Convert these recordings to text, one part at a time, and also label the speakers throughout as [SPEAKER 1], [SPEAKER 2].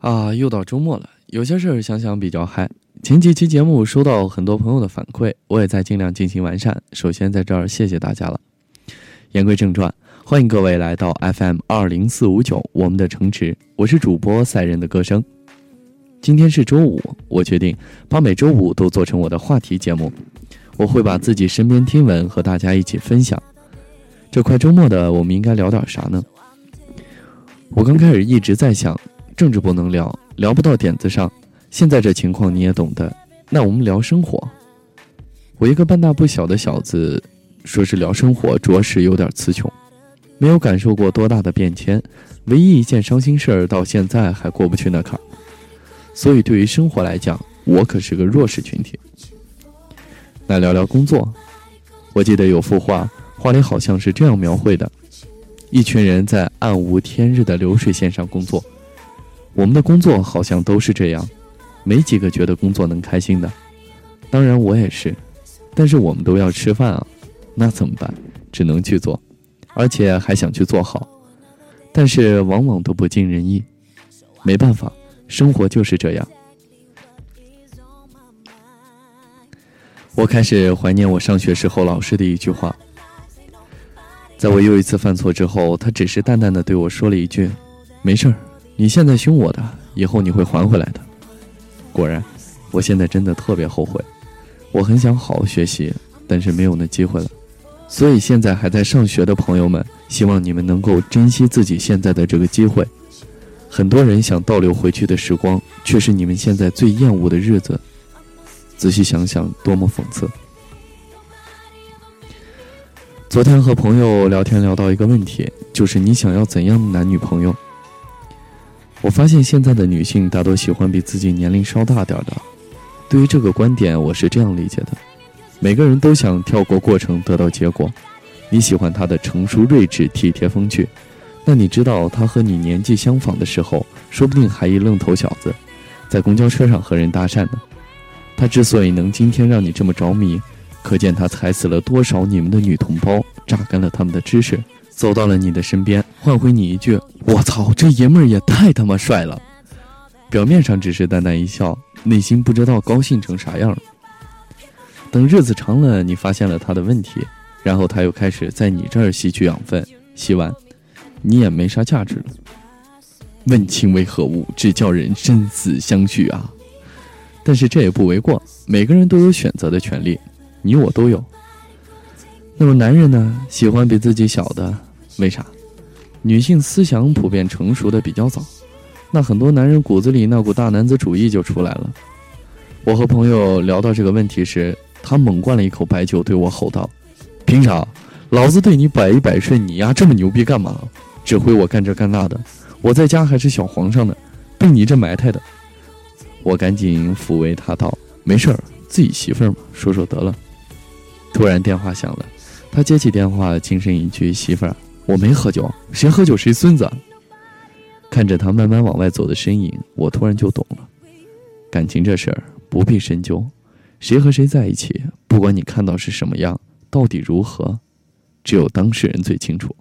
[SPEAKER 1] 啊，又到周末了，有些事儿想想比较嗨。前几期节目收到很多朋友的反馈，我也在尽量进行完善。首先在这儿谢谢大家了。言归正传，欢迎各位来到 FM 二零四五九我们的城池，我是主播赛人的歌声。今天是周五，我决定把每周五都做成我的话题节目，我会把自己身边听闻和大家一起分享。这快周末的，我们应该聊点啥呢？我刚开始一直在想。政治不能聊，聊不到点子上。现在这情况你也懂的。那我们聊生活。我一个半大不小的小子，说是聊生活，着实有点词穷。没有感受过多大的变迁，唯一一件伤心事儿，到现在还过不去那坎儿。所以对于生活来讲，我可是个弱势群体。那聊聊工作。我记得有幅画，画里好像是这样描绘的：一群人在暗无天日的流水线上工作。我们的工作好像都是这样，没几个觉得工作能开心的。当然我也是，但是我们都要吃饭啊，那怎么办？只能去做，而且还想去做好，但是往往都不尽人意。没办法，生活就是这样。我开始怀念我上学时候老师的一句话，在我又一次犯错之后，他只是淡淡的对我说了一句：“没事儿。”你现在凶我的，以后你会还回来的。果然，我现在真的特别后悔。我很想好好学习，但是没有那机会了。所以现在还在上学的朋友们，希望你们能够珍惜自己现在的这个机会。很多人想倒流回去的时光，却是你们现在最厌恶的日子。仔细想想，多么讽刺。昨天和朋友聊天聊到一个问题，就是你想要怎样的男女朋友？我发现现在的女性大多喜欢比自己年龄稍大点的。对于这个观点，我是这样理解的：每个人都想跳过过程得到结果。你喜欢他的成熟睿智、体贴风趣，那你知道他和你年纪相仿的时候，说不定还一愣头小子，在公交车上和人搭讪呢。他之所以能今天让你这么着迷，可见他踩死了多少你们的女同胞，榨干了他们的知识。走到了你的身边，换回你一句“我操，这爷们儿也太他妈帅了”，表面上只是淡淡一笑，内心不知道高兴成啥样。等日子长了，你发现了他的问题，然后他又开始在你这儿吸取养分，吸完，你也没啥价值了。问情为何物，只叫人生死相许啊！但是这也不为过，每个人都有选择的权利，你我都有。那么男人呢，喜欢比自己小的。为啥？女性思想普遍成熟的比较早，那很多男人骨子里那股大男子主义就出来了。我和朋友聊到这个问题时，他猛灌了一口白酒，对我吼道：“凭啥？老子对你百依百顺，你丫这么牛逼干嘛？指挥我干这干那的，我在家还是小皇上呢，被你这埋汰的。”我赶紧抚慰他道：“没事儿，自己媳妇儿嘛，说说得了。”突然电话响了，他接起电话，轻声一句：“媳妇儿。”我没喝酒，谁喝酒谁孙子。看着他慢慢往外走的身影，我突然就懂了，感情这事儿不必深究，谁和谁在一起，不管你看到是什么样，到底如何，只有当事人最清楚。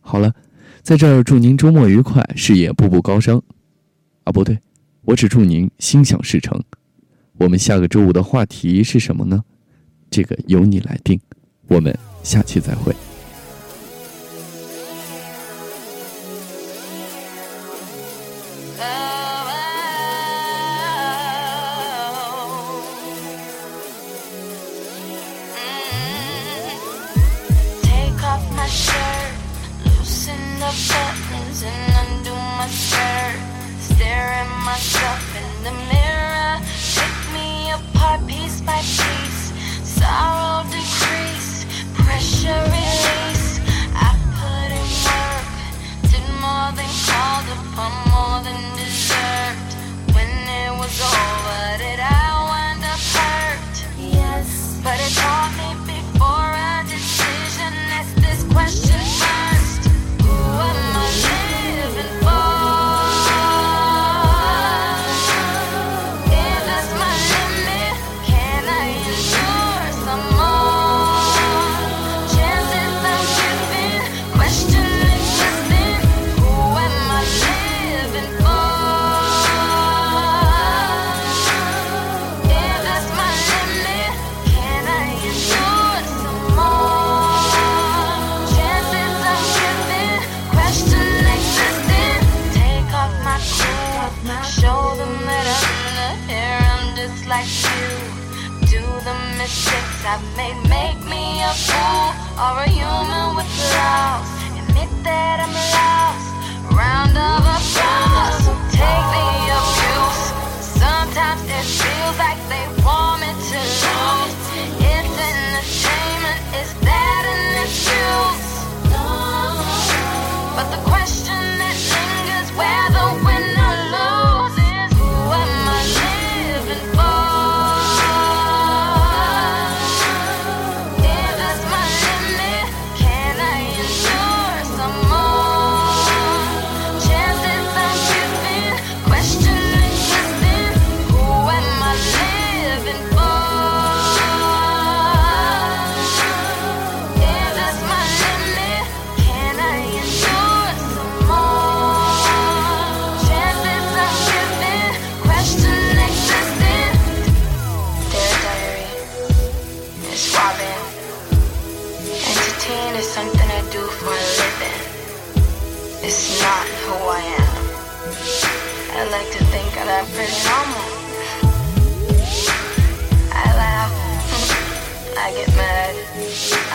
[SPEAKER 1] 好了，在这儿祝您周末愉快，事业步步高升。啊，不对，我只祝您心想事成。我们下个周五的话题是什么呢？这个由你来定。我们下期再会。
[SPEAKER 2] them I made make me a fool or a human with flaws. Admit that I'm lost. Round of applause. Take the abuse. Sometimes it feels like they want me to lose. It's entertainment. Is that an excuse? But the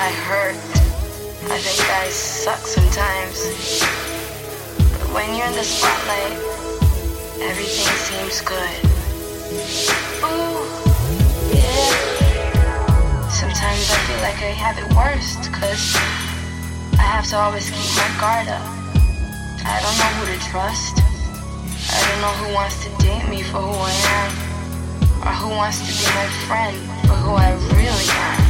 [SPEAKER 2] I hurt. I think I suck sometimes. But when you're in the spotlight, everything seems good. Ooh, yeah. Sometimes I feel like I have it worst, cause I have to always keep my guard up. I don't know who to trust. I don't know who wants to date me for who I am, or who wants to be my friend for who I really am.